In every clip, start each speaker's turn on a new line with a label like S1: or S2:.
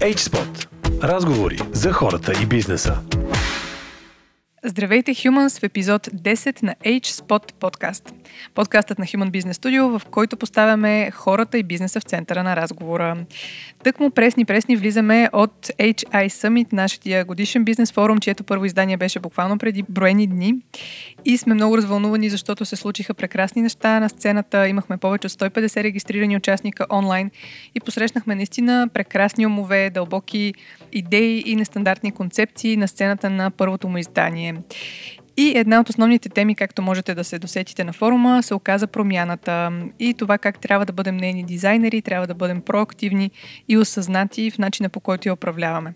S1: HSpot. Разговори за хората и бизнеса.
S2: Здравейте, Humans, в епизод 10 на H-Spot подкаст. Подкастът на Human Business Studio, в който поставяме хората и бизнеса в центъра на разговора. Тък му пресни-пресни влизаме от HI Summit, нашия годишен бизнес форум, чието първо издание беше буквално преди броени дни. И сме много развълнувани, защото се случиха прекрасни неща на сцената. Имахме повече от 150 регистрирани участника онлайн и посрещнахме наистина прекрасни умове, дълбоки идеи и нестандартни концепции на сцената на първото му издание. И една от основните теми, както можете да се досетите на форума, се оказа промяната и това как трябва да бъдем нейни дизайнери, трябва да бъдем проактивни и осъзнати в начина по който я управляваме.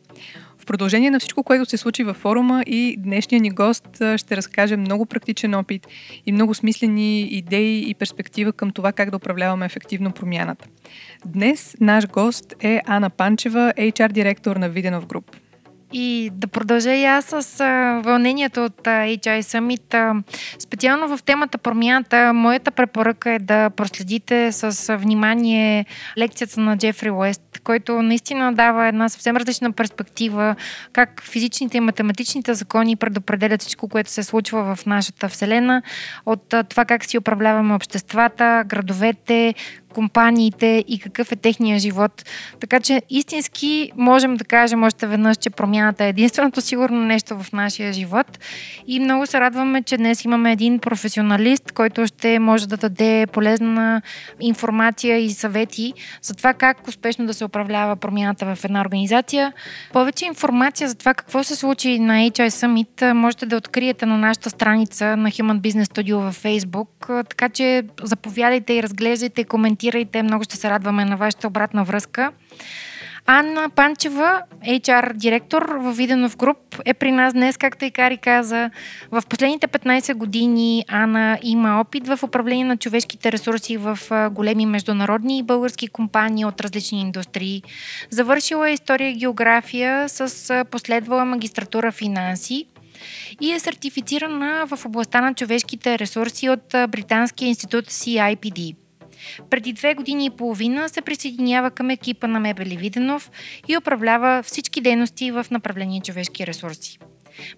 S2: В продължение на всичко, което се случи във форума и днешния ни гост ще разкаже много практичен опит и много смислени идеи и перспектива към това как да управляваме ефективно промяната. Днес наш гост е Ана Панчева, HR директор на Виденов Груп.
S3: И да продължа и аз с вълнението от HI Summit. Специално в темата промяната, моята препоръка е да проследите с внимание лекцията на Джефри Уест, който наистина дава една съвсем различна перспектива как физичните и математичните закони предопределят всичко, което се случва в нашата Вселена, от това как си управляваме обществата, градовете, компаниите и какъв е техния живот. Така че истински можем да кажем още веднъж, че промяната е единственото сигурно нещо в нашия живот. И много се радваме, че днес имаме един професионалист, който ще може да даде полезна информация и съвети за това как успешно да се управлява промяната в една организация. Повече информация за това какво се случи на HI Summit можете да откриете на нашата страница на Human Business Studio във Facebook. Така че заповядайте и разглеждайте коментирайте коментирайте. Много ще се радваме на вашата обратна връзка. Анна Панчева, HR директор в Виденов Груп, е при нас днес, както и Кари каза. В последните 15 години Ана има опит в управление на човешките ресурси в големи международни и български компании от различни индустрии. Завършила е история и география с последвала магистратура финанси и е сертифицирана в областта на човешките ресурси от Британския институт CIPD. Преди две години и половина се присъединява към екипа на Мебели Виденов и управлява всички дейности в направление човешки ресурси.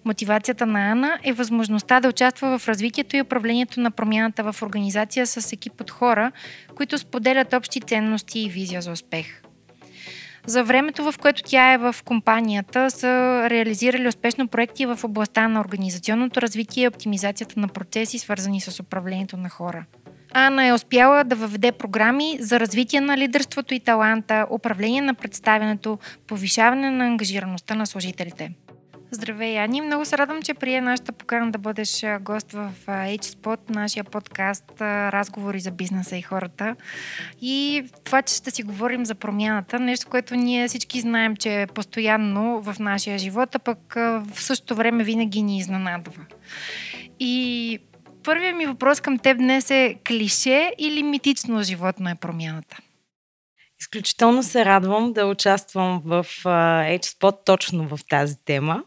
S3: Мотивацията на Ана е възможността да участва в развитието и управлението на промяната в организация с екип от хора, които споделят общи ценности и визия за успех. За времето, в което тя е в компанията, са реализирали успешно проекти в областта на организационното развитие и оптимизацията на процеси, свързани с управлението на хора – Ана е успяла да въведе програми за развитие на лидерството и таланта, управление на представянето, повишаване на ангажираността на служителите. Здравей, Ани! Много се радвам, че прие нашата покана да бъдеш гост в HSpot, нашия подкаст Разговори за бизнеса и хората. И това, че ще си говорим за промяната, нещо, което ние всички знаем, че е постоянно в нашия живот, а пък в същото време винаги ни изненадва. И Първият ми въпрос към теб днес е клише или митично животно е промяната?
S4: Изключително се радвам да участвам в HSpot точно в тази тема.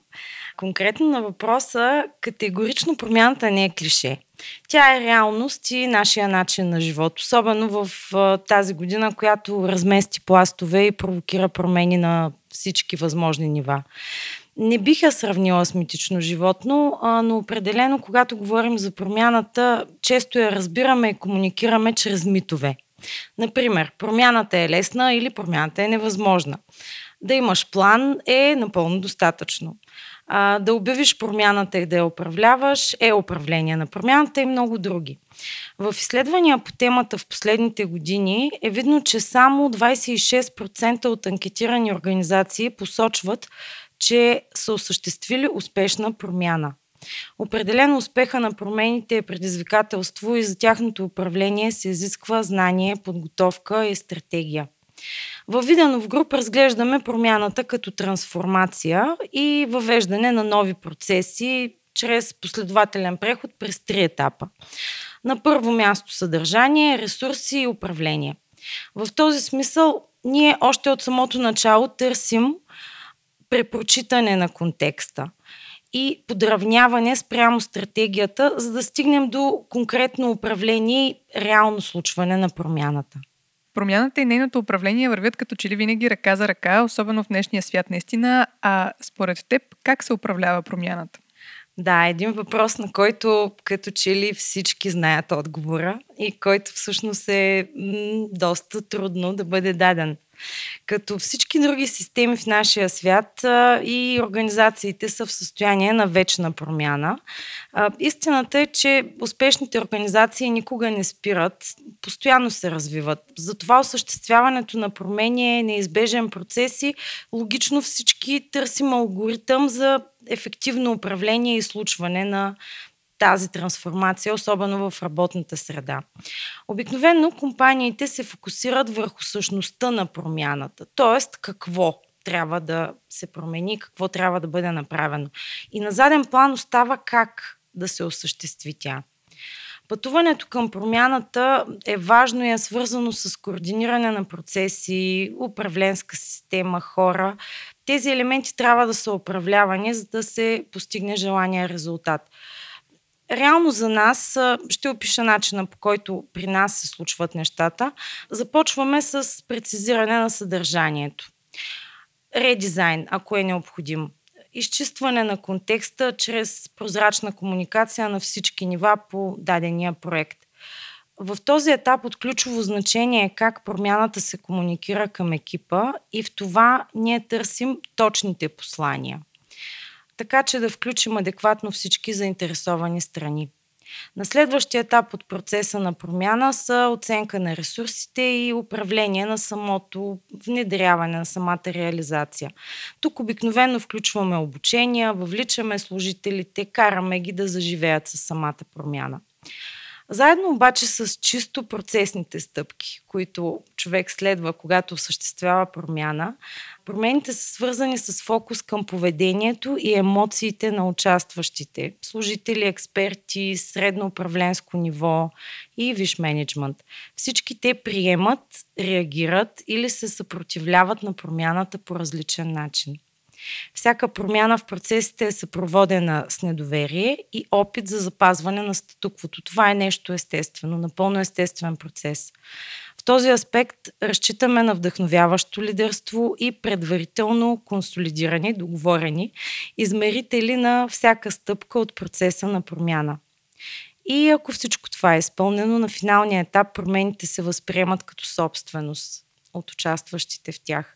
S4: Конкретно на въпроса, категорично промяната не е клише. Тя е реалност и нашия начин на живот, особено в тази година, която размести пластове и провокира промени на всички възможни нива. Не бих я сравнила с митично животно, а, но определено, когато говорим за промяната, често я разбираме и комуникираме чрез митове. Например, промяната е лесна или промяната е невъзможна. Да имаш план е напълно достатъчно. А, да обявиш промяната и да я управляваш е управление на промяната и много други. В изследвания по темата в последните години е видно, че само 26% от анкетирани организации посочват, че са осъществили успешна промяна. Определено успеха на промените е предизвикателство и за тяхното управление се изисква знание, подготовка и стратегия. Във Виденов груп разглеждаме промяната като трансформация и въвеждане на нови процеси чрез последователен преход през три етапа. На първо място съдържание, ресурси и управление. В този смисъл ние още от самото начало търсим препрочитане на контекста и подравняване спрямо стратегията, за да стигнем до конкретно управление и реално случване на промяната.
S2: Промяната и нейното управление вървят като че ли винаги ръка за ръка, особено в днешния свят наистина. А според теб, как се управлява промяната?
S4: Да, един въпрос, на който като че ли всички знаят отговора и който всъщност е м- доста трудно да бъде даден. Като всички други системи в нашия свят и организациите са в състояние на вечна промяна. Истината е, че успешните организации никога не спират, постоянно се развиват. Затова осъществяването на промени е неизбежен процес и логично всички търсим алгоритъм за ефективно управление и случване на тази трансформация, особено в работната среда. Обикновено компаниите се фокусират върху същността на промяната, т.е. какво трябва да се промени, какво трябва да бъде направено. И на заден план остава как да се осъществи тя. Пътуването към промяната е важно и е свързано с координиране на процеси, управленска система, хора. Тези елементи трябва да са управлявани, за да се постигне желания резултат. Реално за нас, ще опиша начина по който при нас се случват нещата. Започваме с прецизиране на съдържанието. Редизайн, ако е необходим. Изчистване на контекста чрез прозрачна комуникация на всички нива по дадения проект. В този етап от ключово значение е как промяната се комуникира към екипа и в това ние търсим точните послания – така че да включим адекватно всички заинтересовани страни. На следващия етап от процеса на промяна са оценка на ресурсите и управление на самото внедряване на самата реализация. Тук обикновено включваме обучения, въвличаме служителите, караме ги да заживеят с самата промяна. Заедно обаче с чисто процесните стъпки, които човек следва, когато осъществява промяна, промените са свързани с фокус към поведението и емоциите на участващите, служители, експерти, средно управленско ниво и виш менеджмент. Всички те приемат, реагират или се съпротивляват на промяната по различен начин. Всяка промяна в процесите е съпроводена с недоверие и опит за запазване на статуквото. Това е нещо естествено, напълно естествен процес. В този аспект разчитаме на вдъхновяващо лидерство и предварително консолидирани, договорени измерители на всяка стъпка от процеса на промяна. И ако всичко това е изпълнено, на финалния етап промените се възприемат като собственост от участващите в тях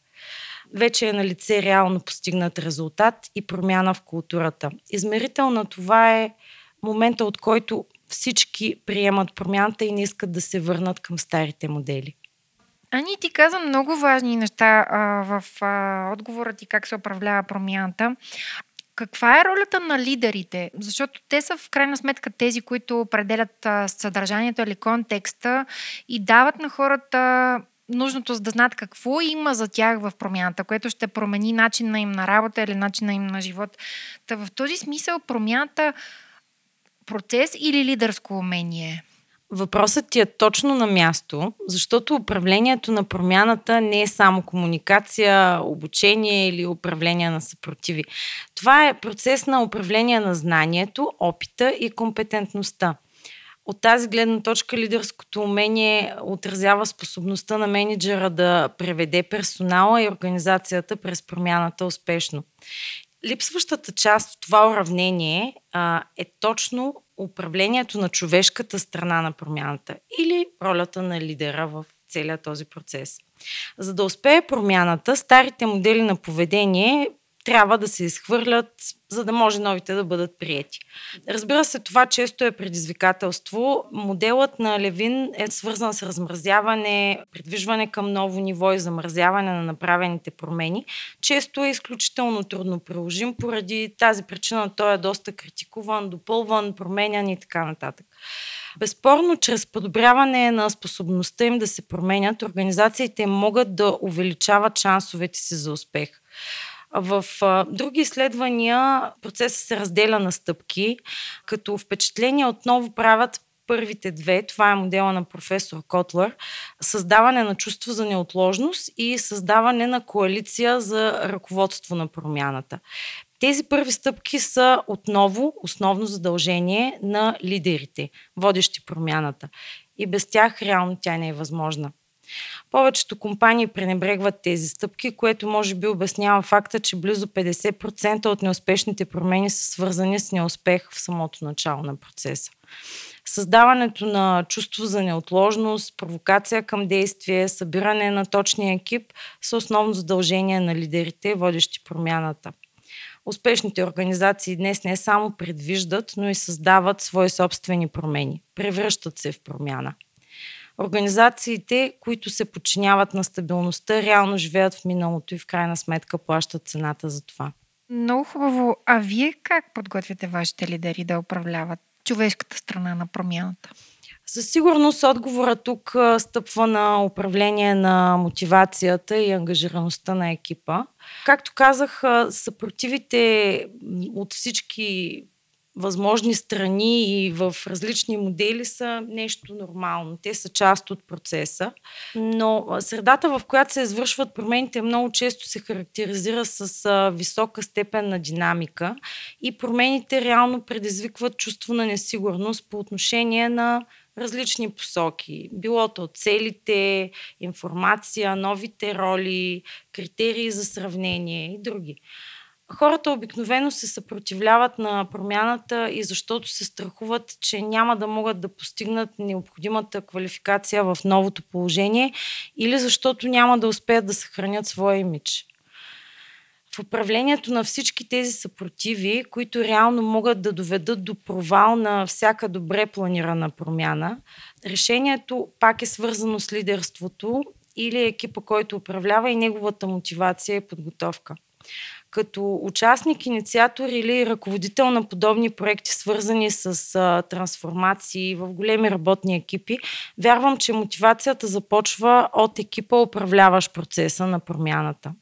S4: вече е на лице реално постигнат резултат и промяна в културата. Измерител на това е момента, от който всички приемат промяната и не искат да се върнат към старите модели.
S3: Ани ти каза много важни неща а, в а, отговора ти как се управлява промяната. Каква е ролята на лидерите? Защото те са в крайна сметка тези, които определят а, съдържанието или контекста и дават на хората нужното за да знаят какво има за тях в промяната, което ще промени начина им на работа или начина им на живот. Та в този смисъл промяната процес или лидерско умение?
S4: Въпросът ти е точно на място, защото управлението на промяната не е само комуникация, обучение или управление на съпротиви. Това е процес на управление на знанието, опита и компетентността. От тази гледна точка лидерското умение отразява способността на менеджера да преведе персонала и организацията през промяната успешно. Липсващата част от това уравнение а, е точно управлението на човешката страна на промяната или ролята на лидера в целия този процес. За да успее промяната, старите модели на поведение трябва да се изхвърлят, за да може новите да бъдат приети. Разбира се, това често е предизвикателство. Моделът на Левин е свързан с размразяване, придвижване към ново ниво и замразяване на направените промени. Често е изключително трудно приложим, поради тази причина той е доста критикуван, допълван, променян и така нататък. Безспорно, чрез подобряване на способността им да се променят, организациите могат да увеличават шансовете си за успех. В други изследвания процесът се разделя на стъпки, като впечатления отново правят първите две, това е модела на професор Котлер, създаване на чувство за неотложност и създаване на коалиция за ръководство на промяната. Тези първи стъпки са отново основно задължение на лидерите, водещи промяната. И без тях реално тя не е възможна. Повечето компании пренебрегват тези стъпки, което може би обяснява факта, че близо 50% от неуспешните промени са свързани с неуспех в самото начало на процеса. Създаването на чувство за неотложност, провокация към действие, събиране на точния екип са основно задължения на лидерите, водещи промяната. Успешните организации днес не само предвиждат, но и създават свои собствени промени. Превръщат се в промяна. Организациите, които се подчиняват на стабилността, реално живеят в миналото и в крайна сметка плащат цената за това.
S3: Много хубаво. А вие как подготвяте вашите лидери да управляват човешката страна на промяната?
S4: Със сигурност отговора тук стъпва на управление на мотивацията и ангажираността на екипа. Както казах, съпротивите от всички възможни страни и в различни модели са нещо нормално. Те са част от процеса. Но средата, в която се извършват промените, много често се характеризира с висока степен на динамика и промените реално предизвикват чувство на несигурност по отношение на различни посоки. Билото от целите, информация, новите роли, критерии за сравнение и други. Хората обикновено се съпротивляват на промяната и защото се страхуват, че няма да могат да постигнат необходимата квалификация в новото положение или защото няма да успеят да съхранят своя имидж. В управлението на всички тези съпротиви, които реално могат да доведат до провал на всяка добре планирана промяна, решението пак е свързано с лидерството или екипа, който управлява и неговата мотивация и подготовка като участник, инициатор или ръководител на подобни проекти, свързани с а, трансформации в големи работни екипи, вярвам, че мотивацията започва от екипа, управляващ процеса на промяната.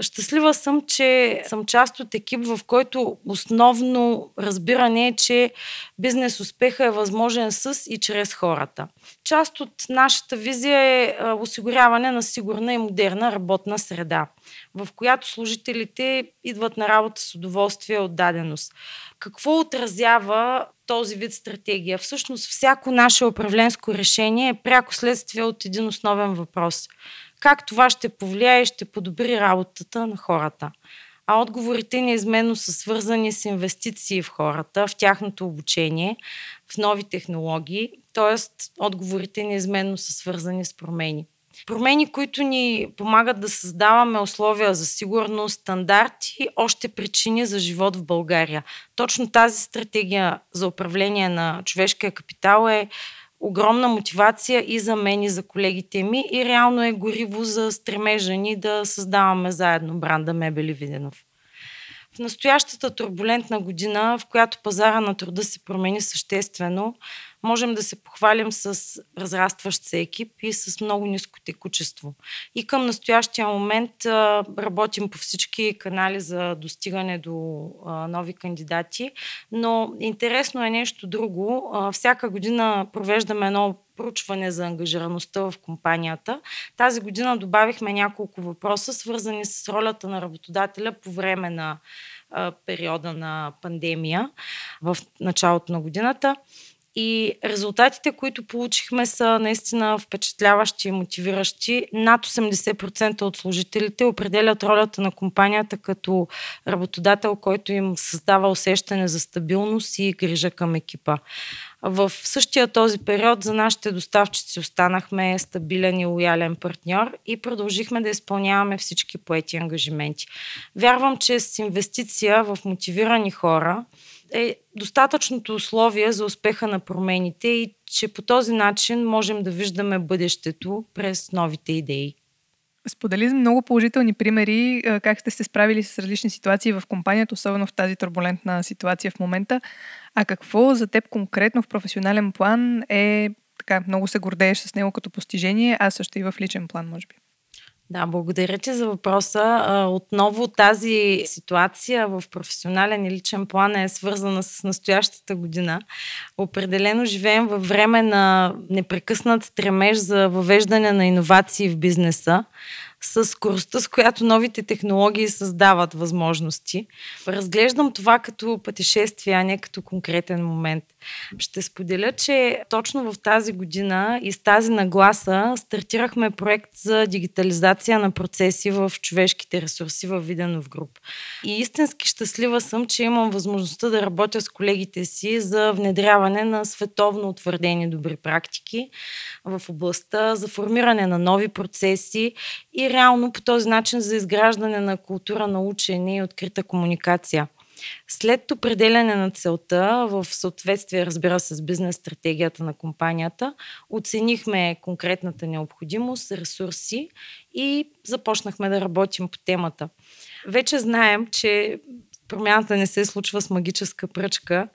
S4: Щастлива съм, че съм част от екип, в който основно разбиране е, че бизнес успеха е възможен с и чрез хората. Част от нашата визия е осигуряване на сигурна и модерна работна среда, в която служителите идват на работа с удоволствие от даденост. Какво отразява този вид стратегия? Всъщност всяко наше управленско решение е пряко следствие от един основен въпрос – как това ще повлияе и ще подобри работата на хората. А отговорите неизменно са свързани с инвестиции в хората, в тяхното обучение, в нови технологии, т.е. отговорите неизменно са свързани с промени. Промени, които ни помагат да създаваме условия за сигурност, стандарти, още причини за живот в България. Точно тази стратегия за управление на човешкия капитал е огромна мотивация и за мен, и за колегите ми и реално е гориво за стремежа ни да създаваме заедно бранда Мебели Виденов. В настоящата турбулентна година, в която пазара на труда се промени съществено, можем да се похвалим с разрастващ се екип и с много ниско текучество. И към настоящия момент работим по всички канали за достигане до нови кандидати, но интересно е нещо друго. Всяка година провеждаме едно проучване за ангажираността в компанията. Тази година добавихме няколко въпроса, свързани с ролята на работодателя по време на периода на пандемия в началото на годината. И резултатите, които получихме са наистина впечатляващи и мотивиращи. Над 80% от служителите определят ролята на компанията като работодател, който им създава усещане за стабилност и грижа към екипа. В същия този период за нашите доставчици останахме стабилен и лоялен партньор и продължихме да изпълняваме всички поети ангажименти. Вярвам, че с инвестиция в мотивирани хора, е достатъчното условие за успеха на промените и че по този начин можем да виждаме бъдещето през новите идеи.
S2: Сподели много положителни примери как сте се справили с различни ситуации в компанията, особено в тази турбулентна ситуация в момента. А какво за теб конкретно в професионален план е така, много се гордееш с него като постижение, а също и в личен план, може би?
S4: Да, благодаря ти за въпроса. Отново тази ситуация в професионален и личен план е свързана с настоящата година. Определено живеем във време на непрекъснат стремеж за въвеждане на иновации в бизнеса. С скоростта, с която новите технологии създават възможности. Разглеждам това като пътешествие, а не като конкретен момент. Ще споделя, че точно в тази година и с тази нагласа стартирахме проект за дигитализация на процеси в човешките ресурси в Виденов груп. И истински щастлива съм, че имам възможността да работя с колегите си за внедряване на световно утвърдени добри практики в областта, за формиране на нови процеси и реално по този начин за изграждане на култура на учене и открита комуникация. След определяне на целта, в съответствие, разбира се, с бизнес стратегията на компанията, оценихме конкретната необходимост, ресурси и започнахме да работим по темата. Вече знаем, че промяната не се случва с магическа пръчка.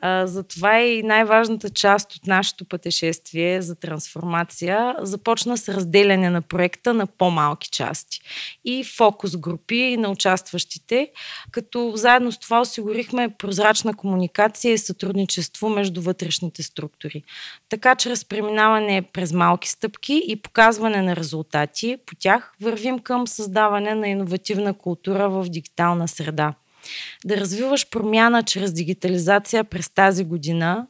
S4: А, затова и най-важната част от нашето пътешествие за трансформация започна с разделяне на проекта на по-малки части и фокус групи на участващите, като заедно с това осигурихме прозрачна комуникация и сътрудничество между вътрешните структури. Така, чрез преминаване през малки стъпки и показване на резултати по тях, вървим към създаване на иновативна култура в дигитална среда. Да развиваш промяна чрез дигитализация през тази година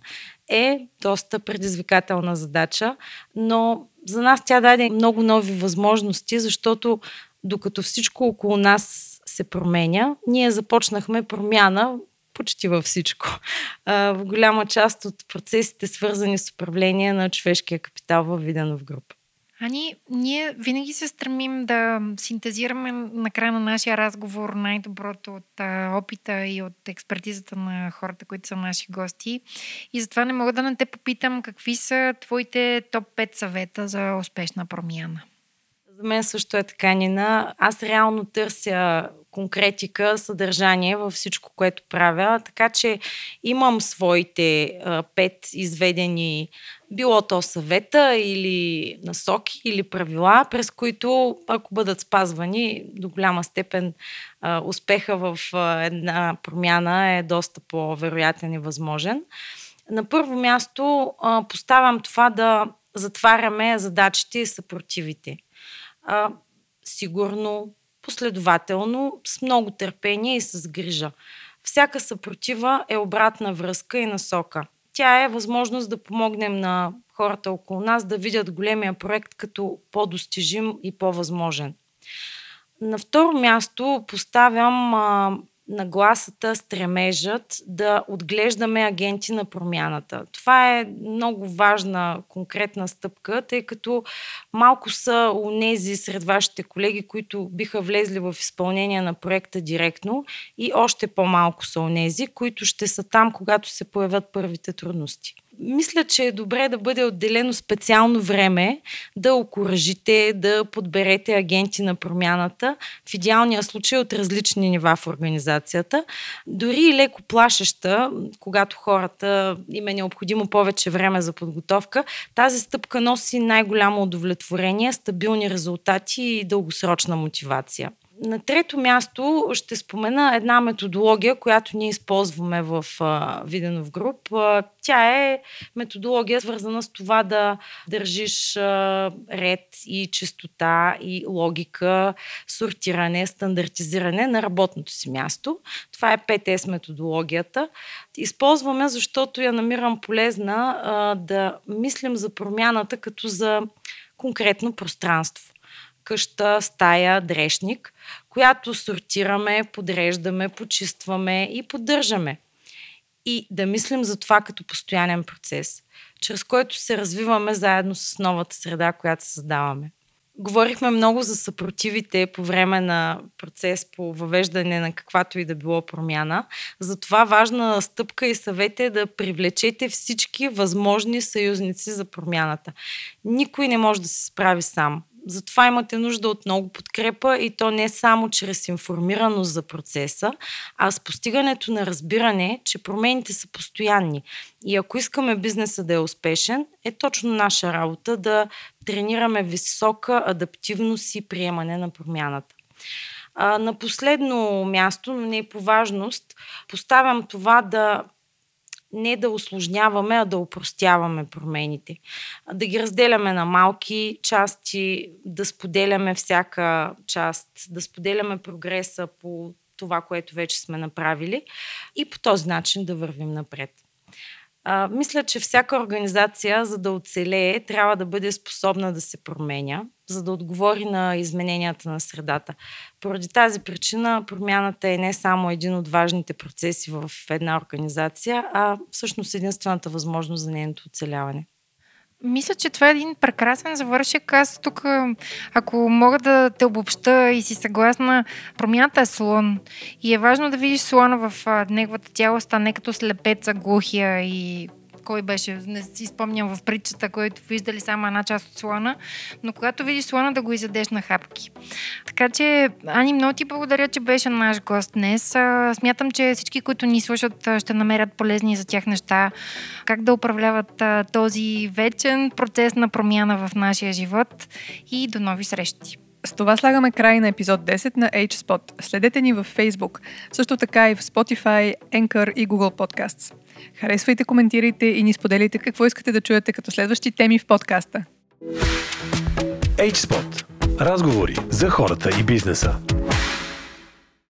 S4: е доста предизвикателна задача, но за нас тя даде много нови възможности, защото докато всичко около нас се променя, ние започнахме промяна почти във всичко. В голяма част от процесите, свързани с управление на човешкия капитал в Виденов група.
S3: Ани, ние винаги се стремим да синтезираме на края на нашия разговор най-доброто от а, опита и от експертизата на хората, които са наши гости. И затова не мога да не те попитам какви са твоите топ 5 съвета за успешна промяна.
S4: За мен също е така, Нина. Аз реално търся конкретика, съдържание във всичко, което правя, така че имам своите а, пет изведени било то съвета или насоки или правила, през които, ако бъдат спазвани, до голяма степен а, успеха в а, една промяна е доста по-вероятен и възможен. На първо място а, поставям това да затваряме задачите и съпротивите. А, сигурно, последователно, с много търпение и с грижа. Всяка съпротива е обратна връзка и насока – тя е възможност да помогнем на хората около нас да видят големия проект като по-достижим и по-възможен. На второ място поставям а, нагласата, стремежът да отглеждаме агенти на промяната. Това е много важна, конкретна стъпка, тъй като малко са унези сред вашите колеги, които биха влезли в изпълнение на проекта директно и още по-малко са унези, които ще са там, когато се появят първите трудности мисля, че е добре да бъде отделено специално време да окоръжите, да подберете агенти на промяната, в идеалния случай от различни нива в организацията. Дори и леко плашеща, когато хората им е необходимо повече време за подготовка, тази стъпка носи най-голямо удовлетворение, стабилни резултати и дългосрочна мотивация. На трето място ще спомена една методология, която ние използваме в Виденов груп. Тя е методология, свързана с това да държиш ред и чистота и логика, сортиране, стандартизиране на работното си място. Това е 5S методологията. Използваме, защото я намирам полезна да мислим за промяната като за конкретно пространство къща, стая, дрешник, която сортираме, подреждаме, почистваме и поддържаме. И да мислим за това като постоянен процес, чрез който се развиваме заедно с новата среда, която създаваме. Говорихме много за съпротивите по време на процес по въвеждане на каквато и да било промяна. Затова важна стъпка и съвет е да привлечете всички възможни съюзници за промяната. Никой не може да се справи сам. Затова имате нужда от много подкрепа и то не само чрез информираност за процеса, а с постигането на разбиране, че промените са постоянни. И ако искаме бизнеса да е успешен, е точно наша работа да тренираме висока адаптивност и приемане на промяната. На последно място, но не по важност, поставям това да не да осложняваме, а да упростяваме промените. Да ги разделяме на малки части, да споделяме всяка част, да споделяме прогреса по това, което вече сме направили и по този начин да вървим напред. А, мисля, че всяка организация, за да оцелее, трябва да бъде способна да се променя, за да отговори на измененията на средата. Поради тази причина промяната е не само един от важните процеси в една организация, а всъщност единствената възможност за нейното оцеляване.
S3: Мисля, че това е един прекрасен завършек. Аз тук, ако мога да те обобща и си съгласна, промяната е слон. И е важно да видиш слона в неговата цялост, а не като слепеца, глухия и кой беше, не си спомням в притчата, който виждали само една част от слона, но когато видиш слона да го изядеш на хапки. Така че, Ани, много ти благодаря, че беше наш гост днес. Смятам, че всички, които ни слушат, ще намерят полезни за тях неща, как да управляват този вечен процес на промяна в нашия живот и до нови срещи.
S2: С това слагаме край на епизод 10 на HSpot. Следете ни в Facebook, също така и в Spotify, Anchor и Google Podcasts. Харесвайте, коментирайте и ни споделите какво искате да чуете като следващи теми в подкаста.
S1: HSpot. Разговори за хората и бизнеса.